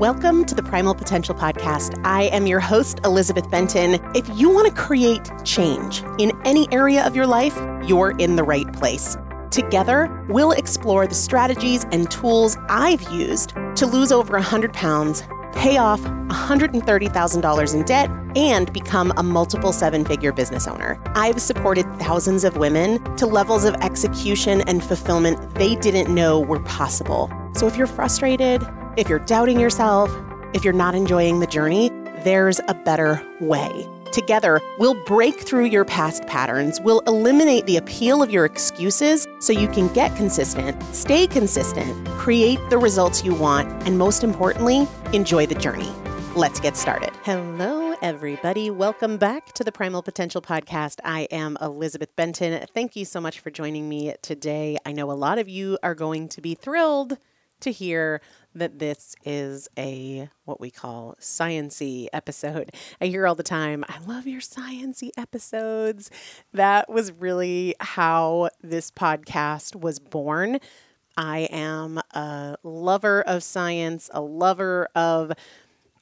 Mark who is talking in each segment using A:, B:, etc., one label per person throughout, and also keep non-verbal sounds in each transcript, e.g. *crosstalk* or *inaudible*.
A: Welcome to the Primal Potential Podcast. I am your host, Elizabeth Benton. If you want to create change in any area of your life, you're in the right place. Together, we'll explore the strategies and tools I've used to lose over 100 pounds, pay off $130,000 in debt, and become a multiple seven figure business owner. I've supported thousands of women to levels of execution and fulfillment they didn't know were possible. So if you're frustrated, if you're doubting yourself, if you're not enjoying the journey, there's a better way. Together, we'll break through your past patterns, we'll eliminate the appeal of your excuses so you can get consistent, stay consistent, create the results you want, and most importantly, enjoy the journey. Let's get started. Hello, everybody. Welcome back to the Primal Potential Podcast. I am Elizabeth Benton. Thank you so much for joining me today. I know a lot of you are going to be thrilled to hear that this is a what we call sciency episode. I hear all the time, I love your sciency episodes. That was really how this podcast was born. I am a lover of science, a lover of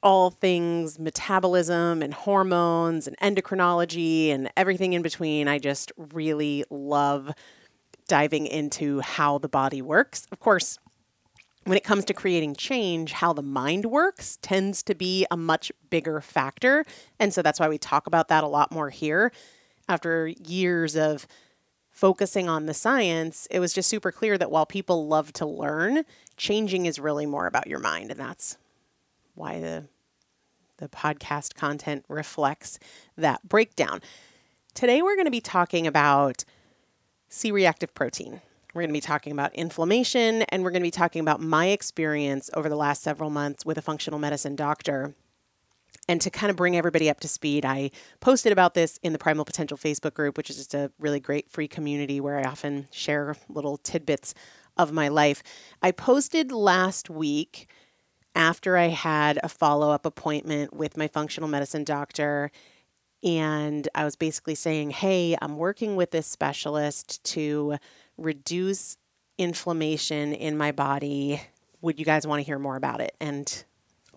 A: all things metabolism and hormones and endocrinology and everything in between. I just really love diving into how the body works. Of course, when it comes to creating change, how the mind works tends to be a much bigger factor. And so that's why we talk about that a lot more here. After years of focusing on the science, it was just super clear that while people love to learn, changing is really more about your mind. And that's why the, the podcast content reflects that breakdown. Today, we're going to be talking about C reactive protein. We're going to be talking about inflammation and we're going to be talking about my experience over the last several months with a functional medicine doctor. And to kind of bring everybody up to speed, I posted about this in the Primal Potential Facebook group, which is just a really great free community where I often share little tidbits of my life. I posted last week after I had a follow up appointment with my functional medicine doctor. And I was basically saying, hey, I'm working with this specialist to reduce inflammation in my body. Would you guys want to hear more about it? And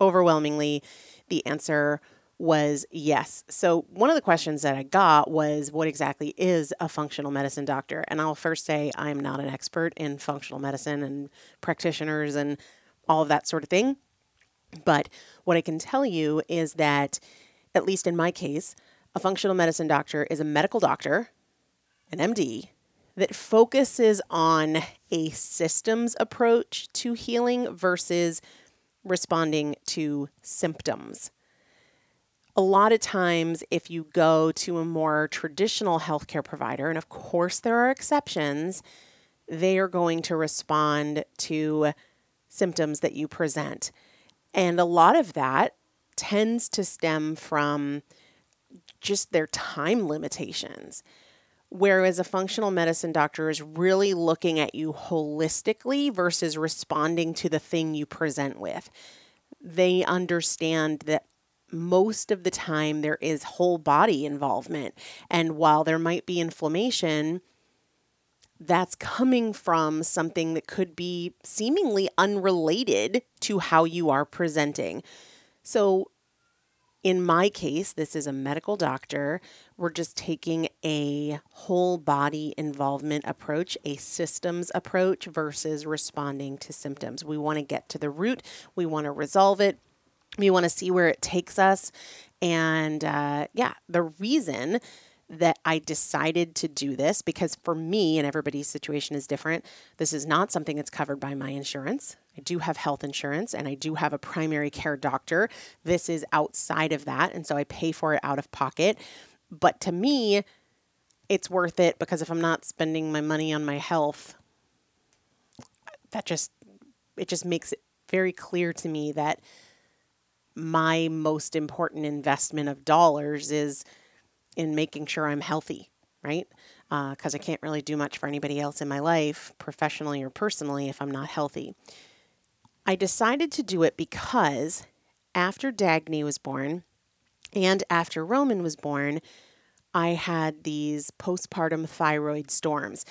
A: overwhelmingly, the answer was yes. So, one of the questions that I got was what exactly is a functional medicine doctor? And I'll first say I'm not an expert in functional medicine and practitioners and all of that sort of thing. But what I can tell you is that, at least in my case, a functional medicine doctor is a medical doctor, an MD, that focuses on a systems approach to healing versus responding to symptoms. A lot of times, if you go to a more traditional healthcare provider, and of course there are exceptions, they are going to respond to symptoms that you present. And a lot of that tends to stem from just their time limitations. Whereas a functional medicine doctor is really looking at you holistically versus responding to the thing you present with. They understand that most of the time there is whole body involvement. And while there might be inflammation, that's coming from something that could be seemingly unrelated to how you are presenting. So, in my case, this is a medical doctor. We're just taking a whole body involvement approach, a systems approach versus responding to symptoms. We want to get to the root, we want to resolve it, we want to see where it takes us. And uh, yeah, the reason that I decided to do this because for me, and everybody's situation is different, this is not something that's covered by my insurance. I do have health insurance and I do have a primary care doctor. This is outside of that. And so I pay for it out of pocket. But to me, it's worth it because if I'm not spending my money on my health, that just, it just makes it very clear to me that my most important investment of dollars is in making sure I'm healthy, right? Because uh, I can't really do much for anybody else in my life, professionally or personally, if I'm not healthy. I decided to do it because after Dagny was born and after Roman was born, I had these postpartum thyroid storms.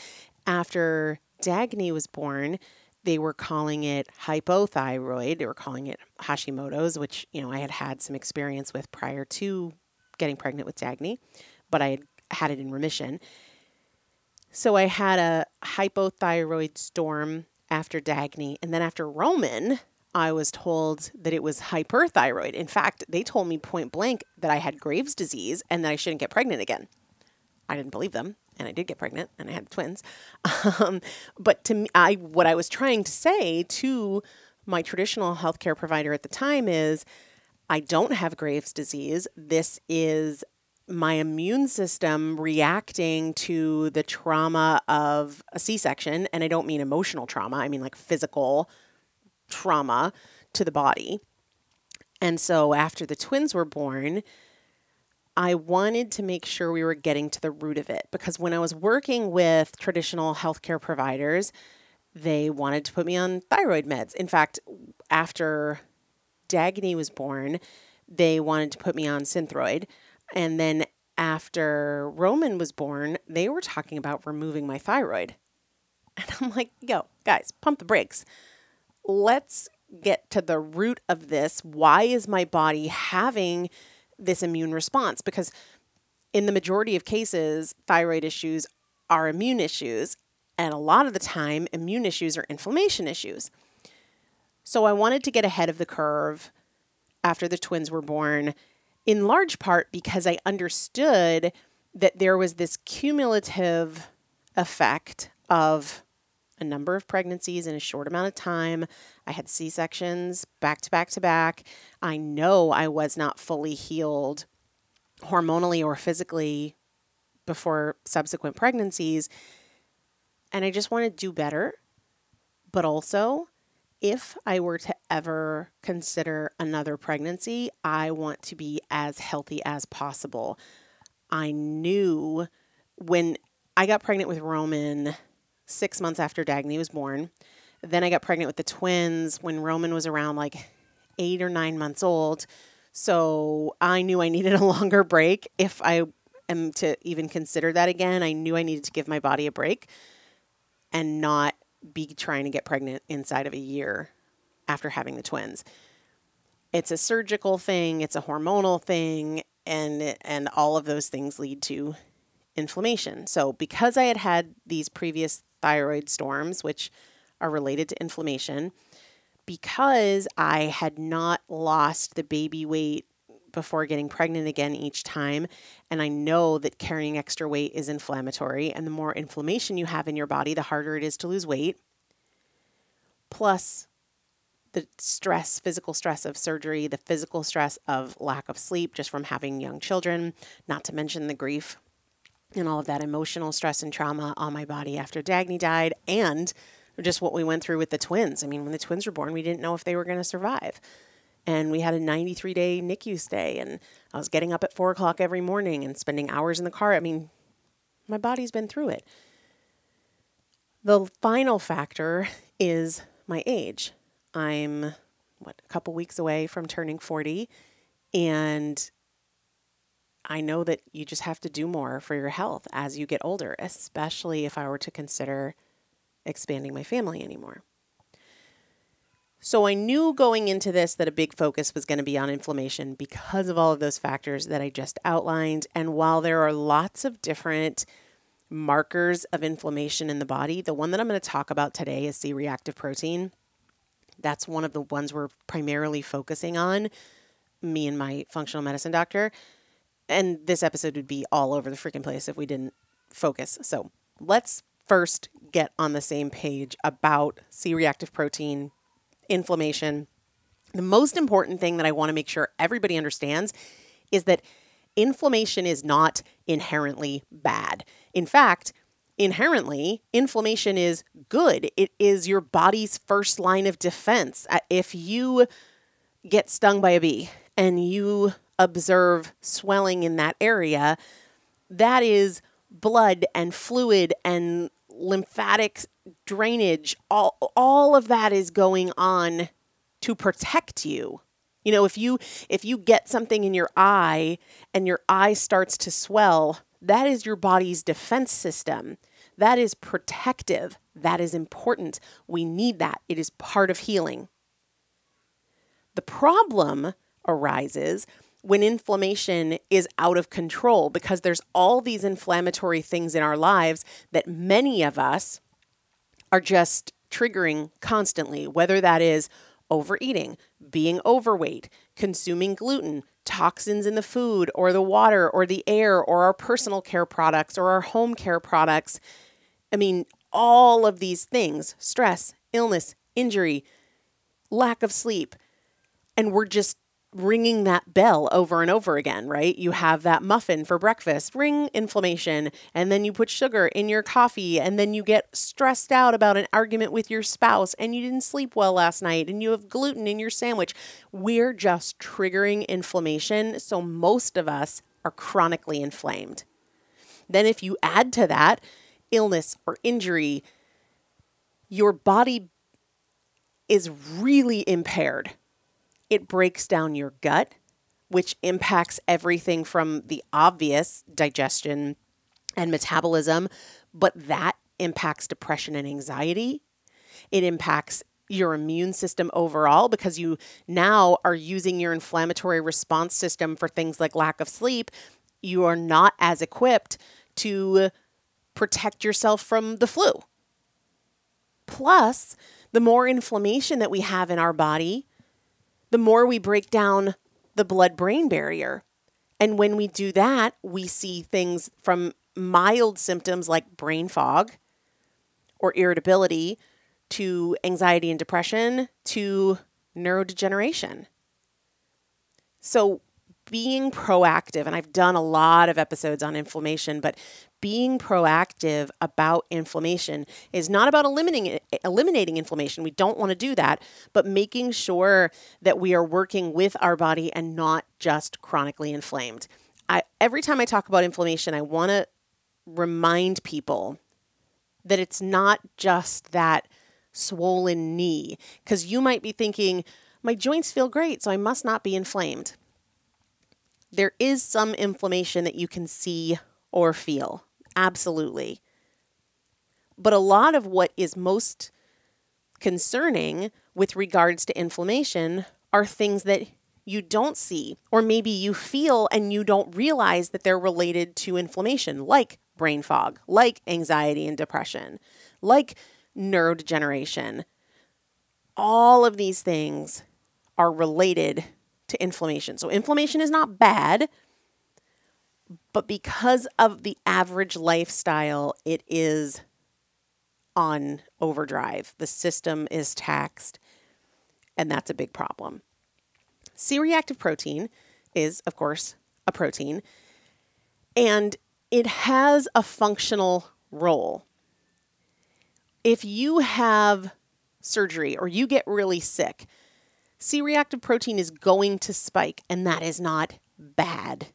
A: After Dagny was born, they were calling it hypothyroid. They were calling it Hashimoto's, which, you know, I had had some experience with prior to getting pregnant with Dagny, but I had had it in remission. So I had a hypothyroid storm after Dagny. And then after Roman, I was told that it was hyperthyroid. In fact, they told me point blank that I had Graves' disease and that I shouldn't get pregnant again. I didn't believe them, and I did get pregnant, and I had twins. *laughs* Um, but to me, I what I was trying to say to my traditional healthcare provider at the time is, I don't have Graves' disease. This is my immune system reacting to the trauma of a C section. And I don't mean emotional trauma, I mean like physical trauma to the body. And so after the twins were born, I wanted to make sure we were getting to the root of it because when I was working with traditional healthcare providers, they wanted to put me on thyroid meds. In fact, after Dagny was born, they wanted to put me on Synthroid. And then after Roman was born, they were talking about removing my thyroid. *laughs* And I'm like, yo, guys, pump the brakes. Let's get to the root of this. Why is my body having this immune response? Because in the majority of cases, thyroid issues are immune issues. And a lot of the time, immune issues are inflammation issues. So I wanted to get ahead of the curve after the twins were born in large part because I understood that there was this cumulative effect of a number of pregnancies in a short amount of time. I had C sections back to back to back. I know I was not fully healed hormonally or physically before subsequent pregnancies. And I just want to do better. But also, if I were to ever consider another pregnancy, I want to be as healthy as possible. I knew when I got pregnant with Roman six months after Dagny was born. Then I got pregnant with the twins when Roman was around like eight or nine months old. So I knew I needed a *laughs* longer break. If I am to even consider that again, I knew I needed to give my body a break and not be trying to get pregnant inside of a year after having the twins. It's a surgical thing, it's a hormonal thing, and and all of those things lead to inflammation. So because I had had these previous thyroid storms which are related to inflammation, because I had not lost the baby weight before getting pregnant again each time. And I know that carrying extra weight is inflammatory. And the more inflammation you have in your body, the harder it is to lose weight. Plus, the stress, physical stress of surgery, the physical stress of lack of sleep just from having young children, not to mention the grief and all of that emotional stress and trauma on my body after Dagny died, and just what we went through with the twins. I mean, when the twins were born, we didn't know if they were going to survive and we had a 93 day NICU stay, and I was getting up at four o'clock every morning and spending hours in the car. I mean, my body's been through it. The final factor is my age. I'm what a couple weeks away from turning 40 and I know that you just have to do more for your health as you get older, especially if I were to consider expanding my family anymore. So I knew going into this that a big focus was going to be on inflammation because of all of those factors that I just outlined. And while there are lots of different markers of inflammation in the body, the one that I'm going to talk about today is C reactive protein. That's one of the ones we're primarily focusing on, me and my functional medicine doctor. And this episode would be all over the freaking place if we didn't focus. So let's first get on the same page about C reactive protein inflammation. The most important thing that I want to make sure everybody understands is that inflammation is not inherently bad. In fact, inherently, inflammation is good. It is your body's first line of defense. Uh, if you get stung by a bee and you observe swelling in that area, that is blood and fluid and lymphatic drainage, all all of that is going on to protect you. You know, if you if you get something in your eye and your eye starts to swell, that is your body's defense system. That is protective. That is important. We need that. It is part of healing. The problem arises when inflammation is out of control because there's all these inflammatory things in our lives that many of us are just triggering constantly, whether that is overeating, being overweight, consuming gluten, toxins in the food or the water or the air or our personal care products or our home care products. I mean, all of these things stress, illness, injury, lack of sleep. And we're just ringing that bell over and over again, right? You have that muffin for breakfast, ring inflammation, and then you put sugar in your coffee, and then you get stressed out about an argument with your spouse, and you didn't sleep well last night, and you have gluten in your sandwich. We're just triggering inflammation. So most of us are chronically inflamed. Then, if you add to that illness or injury, your body is really impaired it breaks down your gut, which impacts everything from the obvious digestion and metabolism, but that impacts depression and anxiety. It impacts your immune system overall because you now are using your inflammatory response system for things like lack of sleep. You are not as equipped to protect yourself from the flu. Plus, the more inflammation that we have in our body, the more we break down the blood brain barrier. And when we do that, we see things from mild symptoms like brain fog or irritability to anxiety and depression to neurodegeneration. So, being proactive, and I've done a lot of episodes on inflammation, but being proactive about inflammation is not about eliminating eliminating inflammation. We don't want to do that, but making sure that we are working with our body and not just chronically inflamed. I, every time I talk about inflammation, I want to remind people that it's not just that swollen knee because you might be thinking my joints feel great, so I must not be inflamed. There is some inflammation that you can see or feel. Absolutely. But a lot of what is most concerning with regards to inflammation are things that you don't see, or maybe you feel and you don't realize that they're related to inflammation, like brain fog, like anxiety and depression, like neurodegeneration. All of these things are related to inflammation. So, inflammation is not bad, but because of the average lifestyle, it is on overdrive. The system is taxed, and that's a big problem. C reactive protein is, of course, a protein, and it has a functional role. If you have surgery or you get really sick, C reactive protein is going to spike, and that is not bad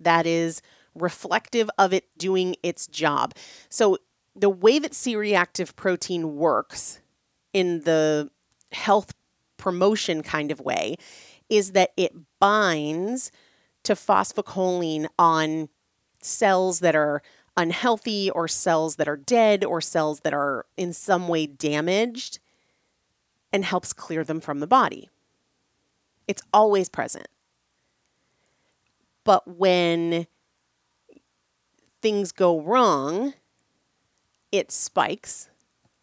A: that is reflective of it doing its job. So, the way that C reactive protein works in the health promotion kind of way is that it binds to phosphocholine on cells that are unhealthy or cells that are dead or cells that are in some way damaged and helps clear them from the body. It's always present. But when things go wrong, it spikes,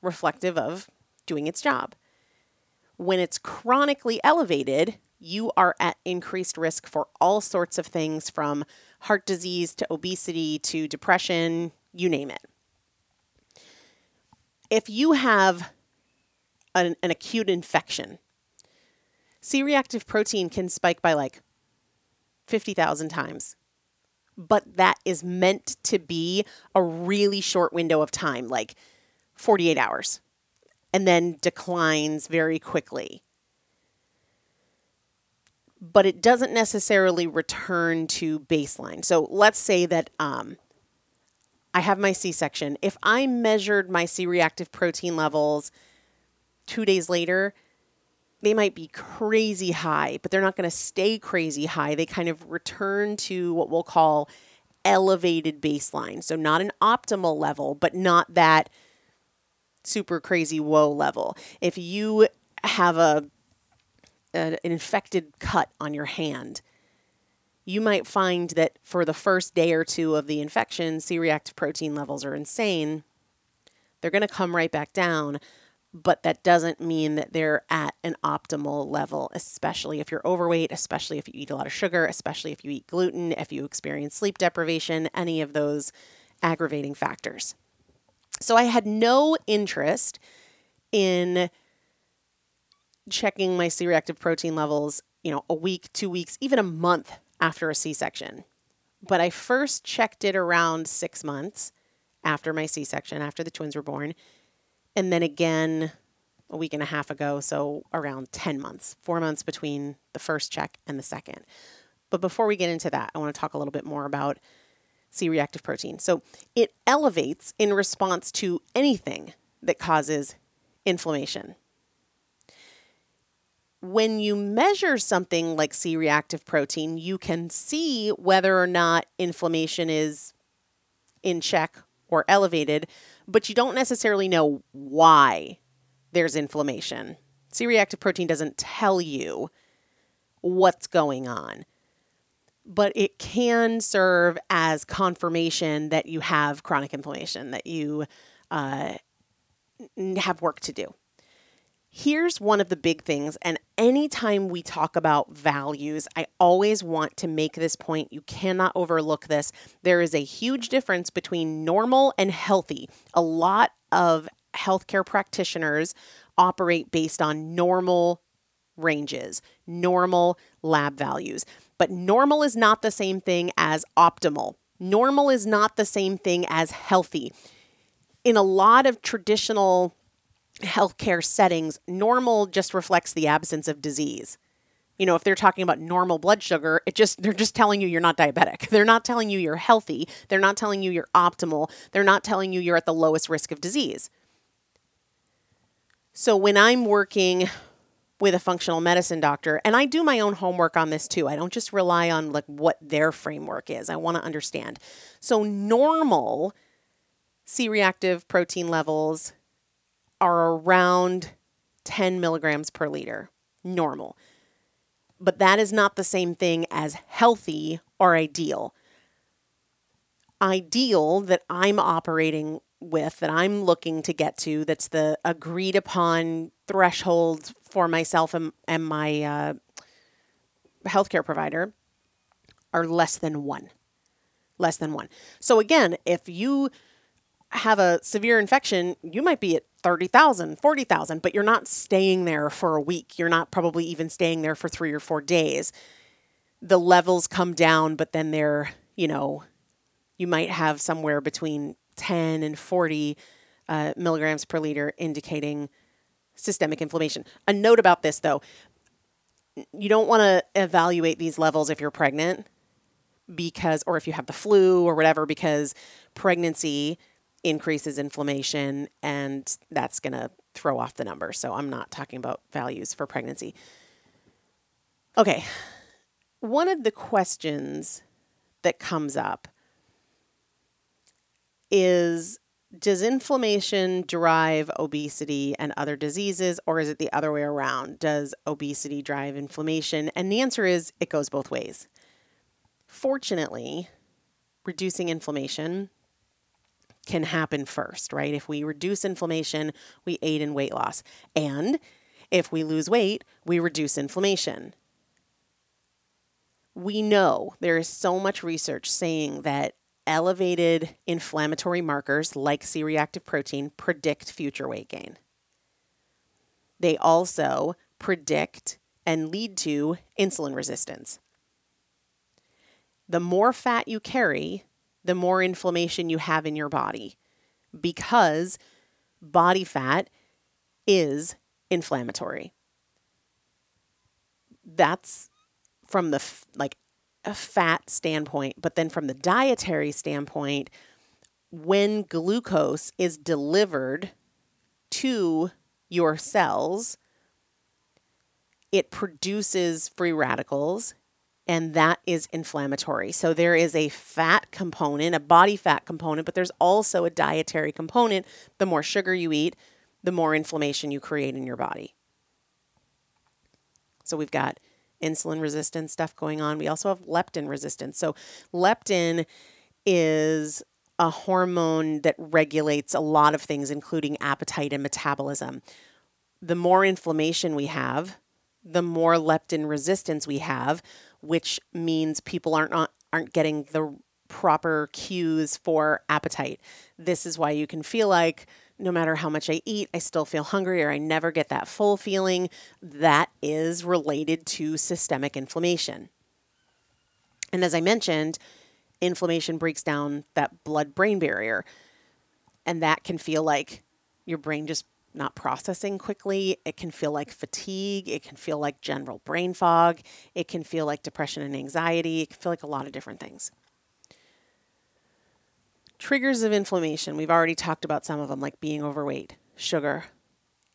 A: reflective of doing its job. When it's chronically elevated, you are at increased risk for all sorts of things from heart disease to obesity to depression, you name it. If you have an, an acute infection, C reactive protein can spike by like 50,000 times. But that is meant to be a really short window of time, like 48 hours, and then declines very quickly. But it doesn't necessarily return to baseline. So let's say that um, I have my C section. If I measured my C reactive protein levels two days later, they might be crazy high, but they're not going to stay crazy high. They kind of return to what we'll call elevated baseline. So, not an optimal level, but not that super crazy whoa level. If you have a an infected cut on your hand, you might find that for the first day or two of the infection, C reactive protein levels are insane. They're going to come right back down, but that doesn't mean that they're at an optimal level, especially if you're overweight, especially if you eat a lot of sugar, especially if you eat gluten, if you experience sleep deprivation, any of those aggravating factors. So I had no interest in checking my C reactive protein levels, you know, a week, two weeks, even a month after a C section. But I first checked it around six months after my C section, after the twins were born. And then again a week and a half ago, so around 10 months, four months between the first check and the second. But before we get into that, I want to talk a little bit more about C reactive protein. So it elevates in response to anything that causes inflammation. When you measure something like C reactive protein, you can see whether or not inflammation is in check or elevated, but you don't necessarily know why there's inflammation. C reactive protein doesn't tell you what's going on but it can serve as confirmation that you have chronic inflammation, that you uh, have work to do. Here's one of the big things, and anytime we talk about values, I always want to make this point. You cannot overlook this. There is a huge difference between normal and healthy. A lot of healthcare practitioners operate based on normal ranges, normal lab values. But normal is not the same thing as optimal. Normal is not the same thing as healthy. In a lot of traditional healthcare settings, normal just reflects the absence of disease. You know, if they're talking about normal blood sugar, it just they're just telling you you're not diabetic. *laughs* They're not telling you you're healthy. They're not telling you you're optimal. They're not telling you you're at the lowest risk of disease. So when I'm working with a functional medicine doctor and I do my own homework on this too. I don't just rely on like what their framework is. I want to understand. So normal C-reactive protein levels around 10 milligrams per liter. Normal. But that is not the same thing as healthy or ideal. Ideal that I'm operating with that I'm looking to get to that's the agreed upon threshold for myself and, and my uh, healthcare provider are less than one. Less than one. So, again, if you have a severe infection, you might be at 30,000, 40,000, but you're not staying there for a week. You're not probably even staying there for three or four days. The levels come down, but then they're, you know, you might have somewhere between 10 and 40 uh, milligrams per liter, indicating systemic inflammation. A note about this though you don't want to evaluate these levels if you're pregnant because, or if you have the flu or whatever, because pregnancy increases inflammation and that's going to throw off the number. So I'm not talking about values for pregnancy. Okay. One of the questions that comes up is does inflammation drive obesity and other diseases, or is it the other way around? Does obesity drive inflammation? And the answer is it goes both ways. Fortunately, reducing inflammation can happen first, right? If we reduce inflammation, we aid in weight loss. And if we lose weight, we reduce inflammation. We know there is so much research saying that elevated inflammatory markers like C reactive protein predict future weight gain. They also predict and lead to insulin resistance. The more fat you carry, the more inflammation you have in your body because body fat is inflammatory. That's from the like a fat standpoint, but then from the dietary standpoint, when glucose is delivered to your cells, it produces free radicals and that is inflammatory. So there is a fat component, a body fat component, but there's also a dietary component. The more sugar you eat, the more inflammation you create in your body. So we've got insulin resistance stuff going on. We also have leptin resistance. So leptin is a hormone that regulates a lot of things, including appetite and metabolism. The more inflammation we have, the more leptin resistance we have, which means people aren't not, aren't getting the proper cues for appetite. This is why you can feel like no matter how much I eat, I still feel hungry or I never get that full feeling. That is related to systemic inflammation. And as I mentioned, inflammation breaks down that blood brain barrier. And that can feel like your brain just not processing quickly. It can feel like fatigue. It can feel like general brain fog. It can feel like depression and anxiety. It can feel like a lot of different things. Triggers of inflammation. We've already talked about some of them, like being overweight, sugar,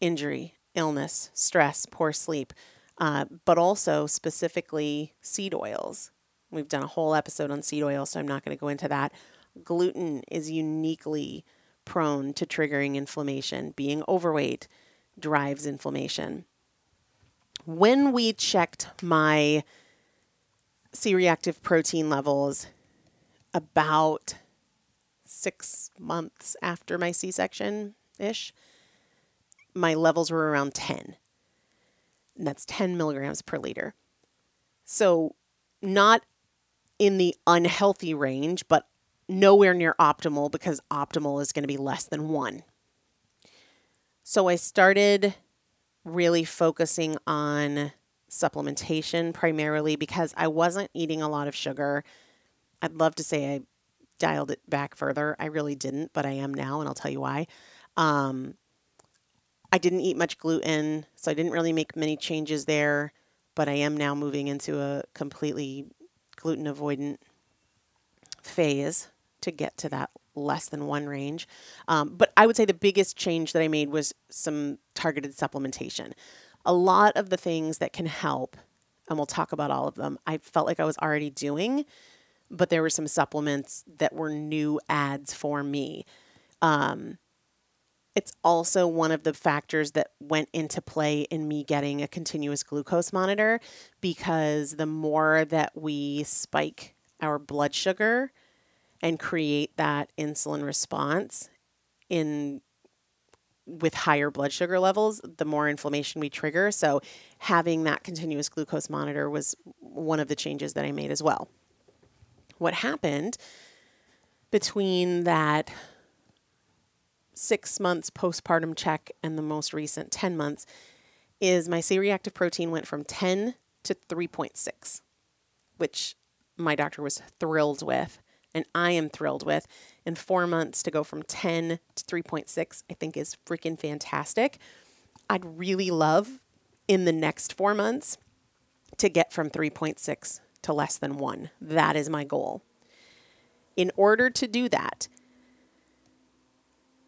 A: injury, illness, stress, poor sleep, uh, but also specifically seed oils. We've done a whole episode on seed oil, so I'm not going to go into that. Gluten is uniquely prone to triggering inflammation. Being overweight drives inflammation. When we checked my C reactive protein levels about six months after my C section ish, my levels were around 10. And that's 10 milligrams per liter. So, not in the unhealthy range, but nowhere near optimal because optimal is going to be less than one. So, I started really focusing on supplementation primarily because I wasn't eating a lot of sugar. I'd love to say I dialed it back further. I really didn't, but I am now, and I'll tell you why. Um, I didn't eat much gluten, so I didn't really make many changes there, but I am now moving into a completely gluten avoidant phase to get to that less than one range. Um, but I would say the biggest change that I made was some targeted supplementation. A lot of the things that can help, and we'll talk about all of them, I felt like I was already doing but there were some supplements that were new adds for me. Um, it's also one of the factors that went into play in me getting a continuous glucose monitor because the more that we spike our blood sugar and create that insulin response in with higher blood sugar levels, the more inflammation we trigger. So having that continuous glucose monitor was one of the changes that I made as well what happened between that six months postpartum check and the most recent 10 months is my C reactive protein went from 10 to 3.6, which my doctor was thrilled with, and I am thrilled with. In four months to go from 10 to 3.6, I think is freaking fantastic. I'd really love in the next four months to get from 3.6 to less than one. That is my goal. In order to do that,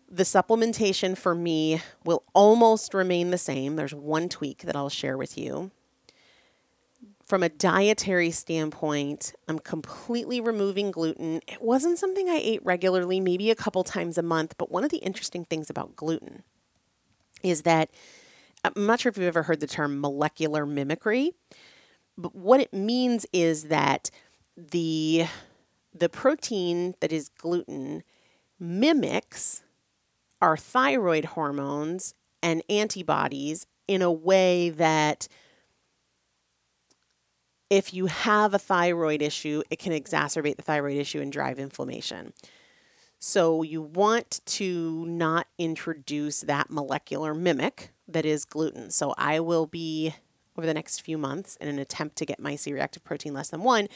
A: the supplementation for me will almost remain the same. There's one tweak that I'll share with you. From a dietary standpoint, I'm completely removing gluten. It wasn't something I ate regularly, maybe a couple times a month, but one of the interesting things about gluten is that I'm not sure if you've ever heard the term molecular mimicry. But what it means is that the the protein that is gluten mimics our thyroid hormones and antibodies in a way that if you have a thyroid issue, it can exacerbate the thyroid issue and drive inflammation. So, you want to not introduce that molecular mimic that is gluten. So, I will be over the next few months in an attempt to get my C reactive protein less than one,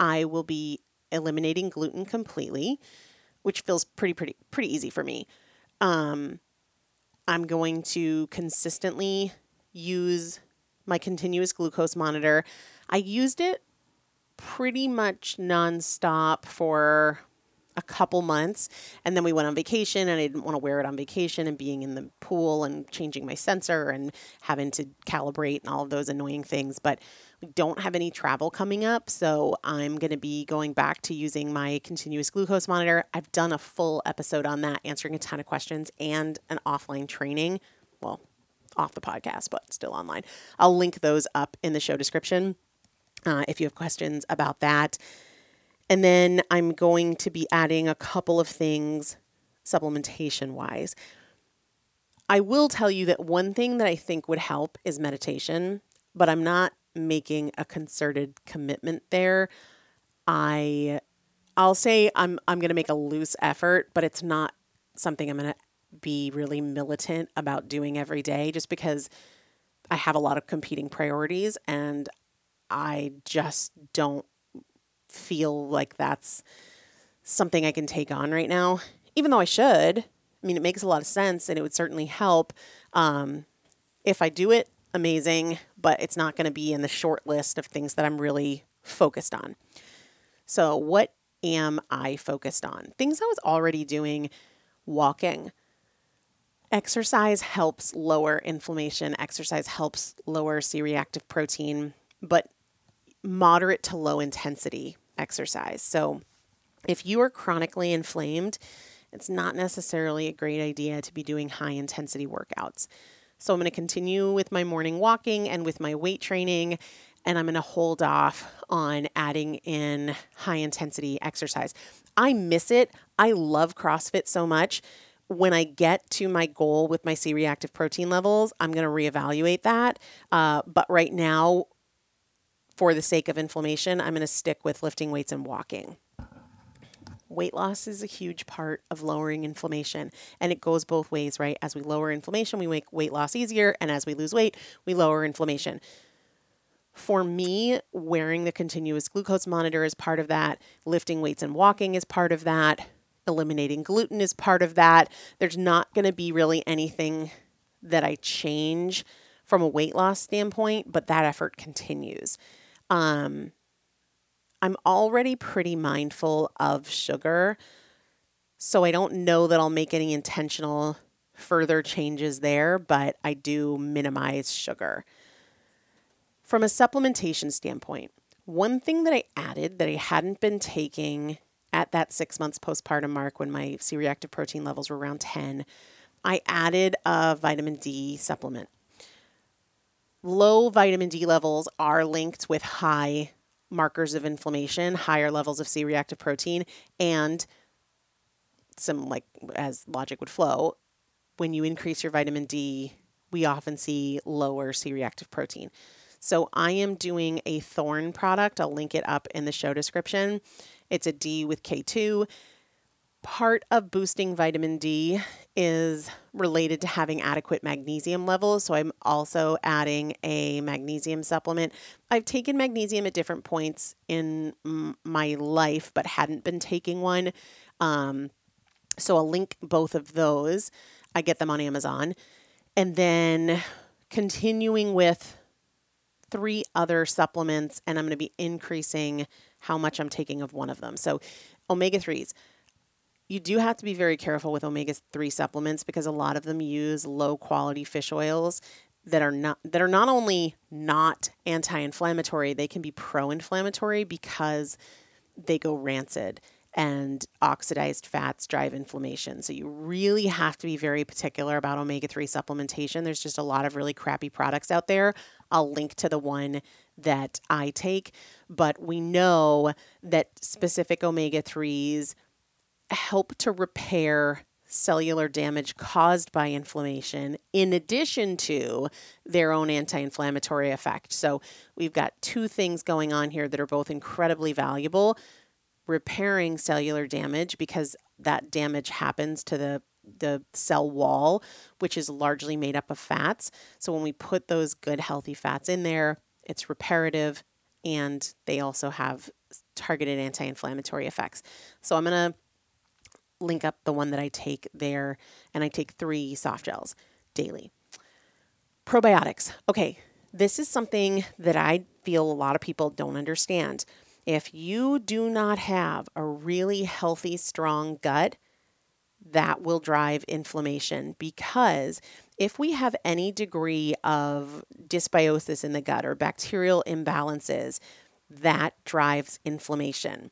A: I will be eliminating gluten completely, which feels pretty pretty pretty easy for me. Um, I'm going to consistently use my continuous glucose monitor. I used it pretty much nonstop for a couple months and then we went on vacation and I didn't want to wear it on vacation and being in the pool and changing my sensor and having to calibrate and all of those annoying things. But we don't have any travel coming up, so I'm going to be going back to using my continuous glucose monitor. I've done a full episode on that, answering a ton of questions and an offline training. Well, off the podcast, but still online. I'll link those up in the show description uh, if you have questions about that. And then I'm going to be adding a couple of things supplementation wise. I will tell you that one thing that I think would help is meditation, but I'm not making a concerted commitment there. I I'll say I'm I'm going to make a loose effort, but it's not something I'm going to be really militant about doing every day just because I have a lot of competing priorities and I just don't feel like that's something I can take on right now, even though I should. I mean, it makes a lot of sense and it would certainly help. Um, if I do it, amazing, but it's not going to be in the short list of things that I'm really focused on. So, what am I focused on? Things I was already doing walking. Exercise helps lower inflammation, exercise helps lower C reactive protein, but moderate to low intensity exercise. So, if you are chronically inflamed, it's not necessarily a great idea to be doing high intensity workouts. So, I'm going to continue with my morning walking and with my weight training, and I'm going to hold off on adding in high intensity exercise. I miss it. I love CrossFit so much. When I get to my goal with my C reactive protein levels, I'm going to reevaluate that. Uh, but right now, for the sake of inflammation, I'm going to stick with lifting weights and walking. Weight loss is a huge part of lowering inflammation, and it goes both ways, right? As we lower inflammation, we make weight loss easier, and as we lose weight, we lower inflammation. For me, wearing the continuous glucose monitor is part of that, lifting weights and walking is part of that, eliminating gluten is part of that. There's not going to be really anything that I change from a weight loss standpoint, but that effort continues. Um, I'm already pretty mindful of sugar. So I don't know that I'll make any intentional further changes there, but I do minimize sugar. From a supplementation standpoint, one thing that I added that I hadn't been taking at that six months postpartum mark when my C reactive protein levels were around 10, I added a vitamin D supplement low vitamin D levels are linked with high markers of inflammation, higher levels of C reactive protein, and some, like, as logic would flow, when you increase your vitamin D, we often see lower C reactive protein. So I am doing a Thorne product. I'll link it up in the show description. It's a D with K2 part of boosting vitamin D is related to having adequate magnesium levels. So I'm also adding a magnesium supplement. I've taken magnesium at different points in my life, but hadn't been taking one. Um, so I'll link both of those. I get them on Amazon. And then continuing with three other supplements, and I'm going to be increasing how much I'm taking of one of them. So omega 3s you do have to be very careful with omega 3 supplements because a lot of them use low quality fish oils that are not that are not only not anti-inflammatory, they can be pro-inflammatory because they go rancid and oxidized fats drive inflammation. So you really have to be very particular about omega 3 supplementation. There's just a lot of really crappy products out there. I'll link to the one that I take, but we know that specific omega 3s help to repair cellular damage caused by inflammation in addition to their own anti inflammatory effect. So we've got two things going on here that are both incredibly valuable repairing cellular damage because that damage happens to the the cell wall which is largely made up of fats so when we put those good healthy fats in there it's reparative and they also have targeted anti-inflammatory effects so i'm going to link up the one that I take there, and I take three soft gels daily. Probiotics. Okay, this is something that I feel a lot of people don't understand. If you do not have a really healthy, strong gut, that will drive inflammation because if we have any degree of dysbiosis in the gut or bacterial imbalances, that drives inflammation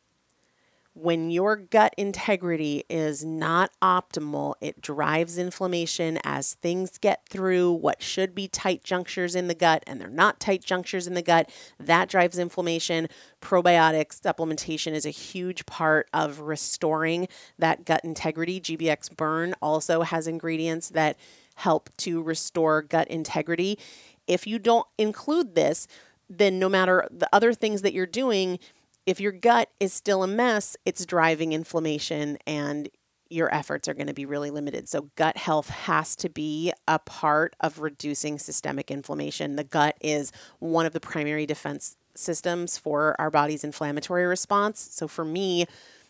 A: when your gut integrity is not optimal, it drives inflammation as things get through what should be tight junctures in the gut and they're not tight junctures in the gut. That drives inflammation. Probiotic supplementation is a huge part of restoring that gut integrity. GBX Burn also has ingredients that help to restore gut integrity. If you don't include this, then no matter the other things that you're doing, if your gut is still a mess, it's driving inflammation and your efforts are going to be really limited. So, gut health has to be a part of reducing systemic inflammation. The gut is one of the primary defense systems for our body's inflammatory response. So, for me,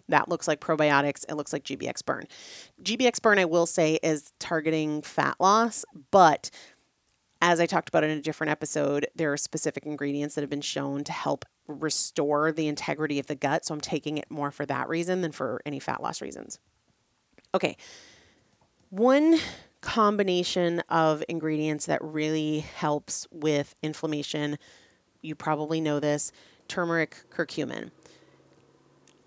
A: that looks like probiotics. It looks like GBX Burn. GBX Burn, I will say, is targeting fat loss, but as I talked about in a different episode, there are specific ingredients that have been shown to help restore the integrity of the gut. So I'm taking it more for that reason than for any fat loss reasons. Okay. One combination of ingredients that really helps with inflammation, you probably know this turmeric curcumin.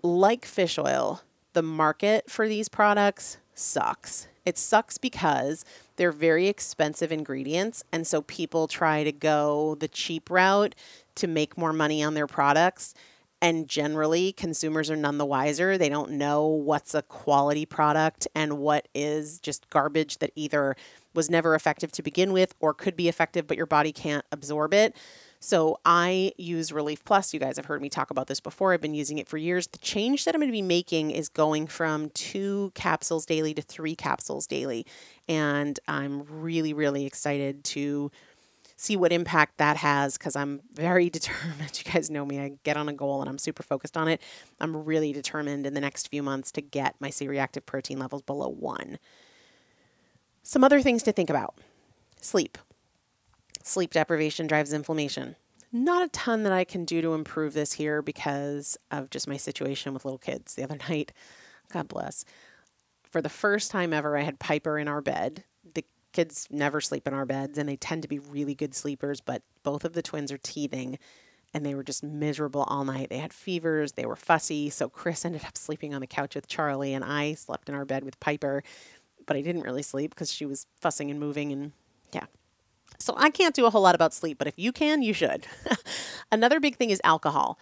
A: Like fish oil, the market for these products sucks. It sucks because they're very expensive ingredients. And so people try to go the cheap route to make more money on their products. And generally, consumers are none the wiser. They don't know what's a quality product and what is just garbage that either was never effective to begin with or could be effective, but your body can't absorb it. So I use Relief Plus. You guys have heard me talk about this before. I've been using it for years. The change that I'm going to be making is going from two capsules daily to three capsules daily. And I'm really, really excited to see what impact that has because I'm very *laughs* determined. You guys know me, I get on a goal and I'm super focused on it. I'm really determined in the next few months to get my C reactive protein levels below one. Some other things to think about sleep. Sleep deprivation drives inflammation. Not a ton that I can do to improve this here because of just my situation with little kids. The other *laughs* night, God bless, for the first time ever, I had Piper in our bed. The kids never sleep in our beds and they tend to be really good sleepers, but both of the twins are teething and they were just miserable all night. They had fevers, they were fussy. So Chris *laughs* ended up sleeping on the couch with Charlie and I slept in our bed with Piper, but I didn't really sleep because she was fussing and moving and yeah. So I can't do a whole lot about sleep, but if you can, you should. *laughs* Another big thing is alcohol.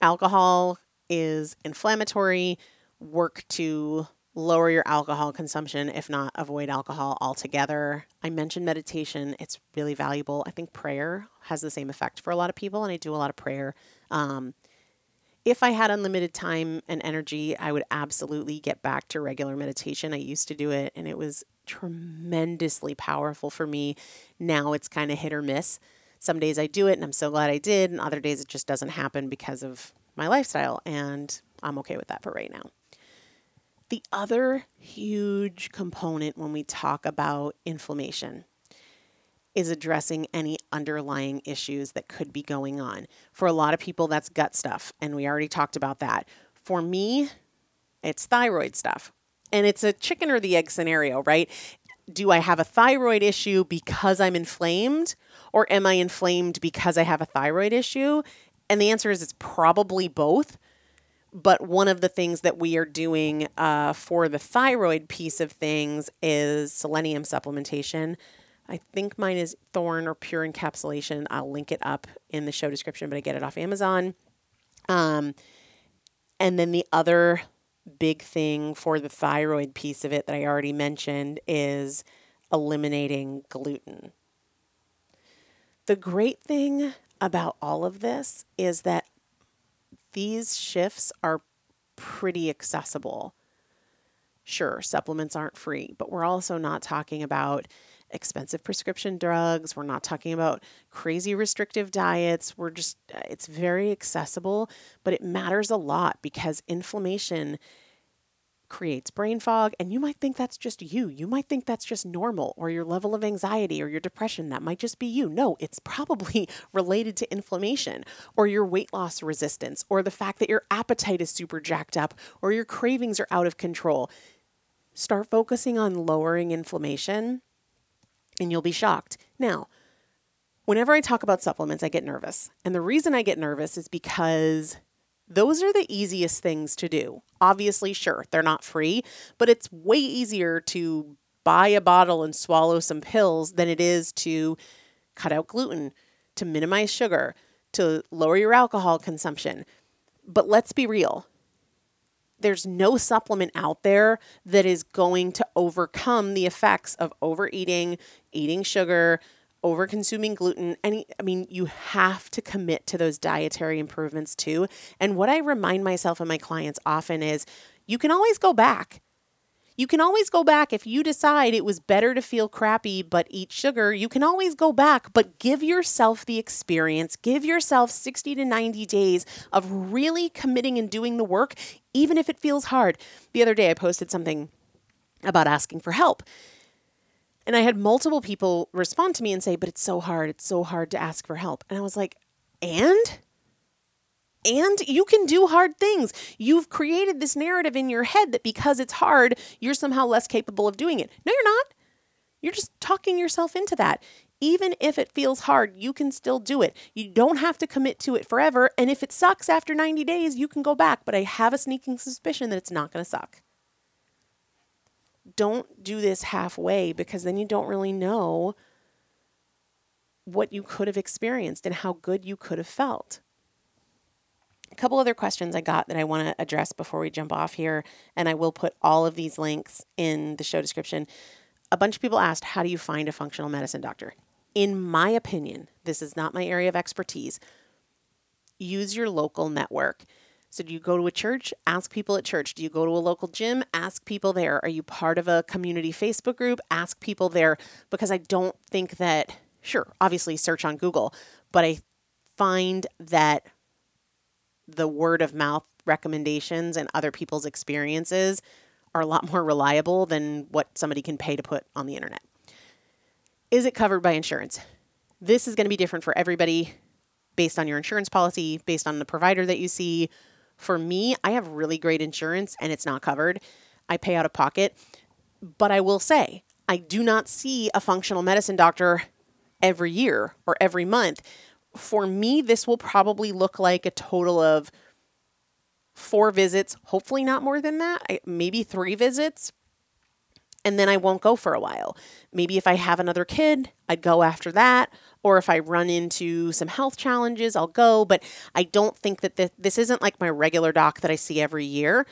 A: Alcohol is inflammatory, work to lower your alcohol consumption, if not avoid alcohol altogether. I mentioned meditation, it's really valuable. I think prayer has the same effect for a lot of people, and I do a lot of prayer. Um, if I had unlimited time and energy, I would absolutely get back to regular meditation. I used to do it, and it was tremendously powerful for me. Now it's kind of hit or miss. Some days I do it, and I'm so glad I did, and other days it just doesn't happen because of my lifestyle, and I'm okay with that for right now. The other huge component when we talk about inflammation is addressing any underlying issues that could be going on. For a lot of people, that's gut stuff, and we already talked about that. For me, it's thyroid stuff. And it's a chicken or the egg scenario, right? Do I have a thyroid issue because I'm inflamed, or am I inflamed because I have a thyroid issue? And the answer is it's probably both. But one of the things that we are doing uh, for the thyroid piece of things is selenium supplementation. I think mine is Thorne or Pure Encapsulation. I'll link it up in the show description, but I get it off Amazon. Um, and then the other big thing for the thyroid piece of it that I already mentioned is eliminating gluten. The great thing about all of this is that these shifts are pretty accessible. Sure, supplements aren't free, but we're also not talking about expensive prescription drugs. We're not talking about crazy restrictive diets. We're just, uh, it's very accessible, but it matters a lot because inflammation creates brain fog. And you might think that's just you. You might think that's just normal or your level of anxiety or your depression. That might just be you. No, it's probably *laughs* related to inflammation or your weight loss resistance or the fact that your appetite is super jacked up or your cravings are out of control. Start focusing on lowering inflammation and you'll be shocked. Now, whenever I talk about supplements, I get nervous. And the reason I get nervous is because those are the easiest things to do. Obviously, sure, they're not free, but it's way easier to buy a bottle and swallow some pills than it is to cut out gluten, to minimize sugar, to lower your alcohol consumption. But let's be real. There's no supplement out there that is going to overcome the effects of overeating, eating sugar, over consuming gluten. Any i mean you have to commit to those dietary improvements too. And what i remind myself and my clients often is you can always go back you can always go back if you decide it was better to feel crappy but eat sugar you can always go back but give yourself the experience give yourself 60 to 90 days of really committing and doing the work even if it feels hard the other day i posted something about asking for help and I had multiple people respond to me and say, but it's so hard. It's so hard to ask for help. And I was like, and? And you can do hard things. You've created this narrative in your head that because it's hard, you're somehow less capable of doing it. No, you're not. You're just talking yourself into that. Even if it feels hard, you can still do it. You don't have to commit to it forever. And if it sucks after 90 days, you can go back. But I have a sneaking suspicion that it's not going to suck don't do this halfway because then you don't really know what you could have experienced and how good you could have felt. A couple other questions I got that I want to address before we jump off here, and I will put all of these links in the show description. A bunch of people asked, How do you find a functional medicine doctor? In my opinion, this is not my area of expertise. Use your local network. So, do you go to a church? Ask people at church. Do you go to a local gym? Ask people there. Are you part of a community Facebook group? Ask people there because I don't think that, sure, obviously search on Google, but I find that the word of mouth recommendations and other people's experiences are a lot *laughs* more reliable than what somebody can pay to put on the internet. Is it covered by insurance? This is going to be different for everybody based on your insurance policy, based on the provider that you see, for me, I have really great insurance and it's not covered. I pay out of pocket. But I will say, I do not see a functional medicine doctor every year or every month. For me, this will probably look like a total of four visits, hopefully not more than that, maybe three visits. And then I won't go for a while. Maybe if I have another kid, I'd go after that or if I run into some health challenges, I'll go. But I don't think that this, this isn't like my regular doc that I see every year.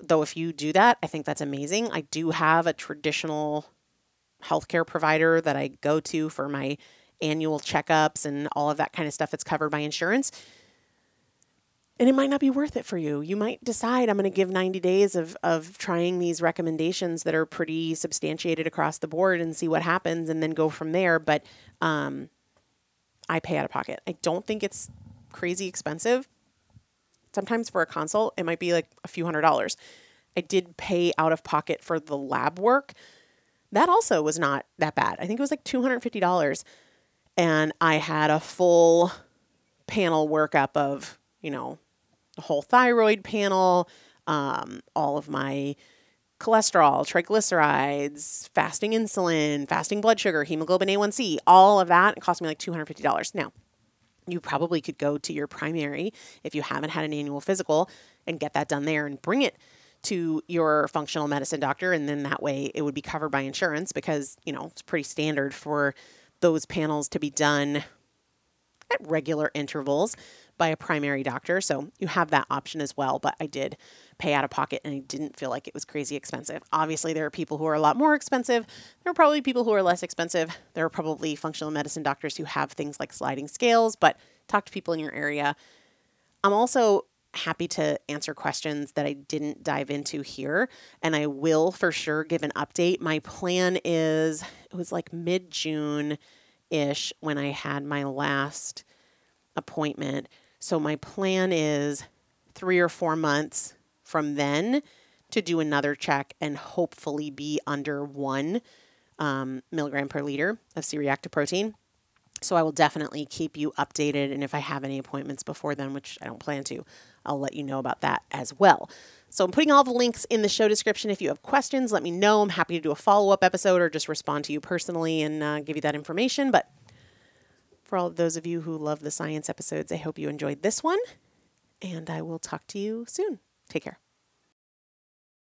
A: Though, if you do that, I think that's amazing. I do have a traditional healthcare provider that I go to for my annual checkups and all of that kind of stuff that's covered by insurance. And it might not be worth it for you. You might decide I'm going to give 90 days of, of trying these recommendations that are pretty substantiated across the board and see what happens and then go from there. But um, I pay out of pocket. I don't think it's crazy expensive. Sometimes for a consult, it might be like a few hundred dollars. I did pay out of pocket for the lab work. That also was not that bad. I think it was like $250. And I had a full panel workup of, you know, the whole thyroid panel, um, all of my cholesterol, triglycerides, fasting insulin, fasting blood sugar, hemoglobin A1C, all of that. It cost me like $250. Now, you probably could go to your primary if you haven't had an annual physical and get that done there and bring it to your functional medicine doctor and then that way it would be covered by insurance because, you know, it's pretty standard for those panels to be done at regular intervals by a primary doctor. So you have that option as well. But I did pay out of pocket and I didn't feel like it was crazy expensive. Obviously, there are people who are a lot more expensive. There are probably people who are less expensive. There are probably functional medicine doctors who have things like sliding scales, but talk to people in your area. I'm also happy to answer questions that I didn't dive into here. And I will for sure give an update. My plan is it was like mid June ish when I had my last appointment so my plan is three or four months from then to do another check and hopefully be under one um, milligram per liter of C reactive protein. So I will definitely keep you updated. And if I have any appointments before then, which I don't plan to, I'll let you know about that as well. So I'm putting all the links in the show description. If you have questions, let me know. I'm happy to do a follow up episode or just respond to you personally and uh, give you that information. But for all of those of you who love the science episodes, I hope you enjoyed this one. And I will talk to you soon. Take care.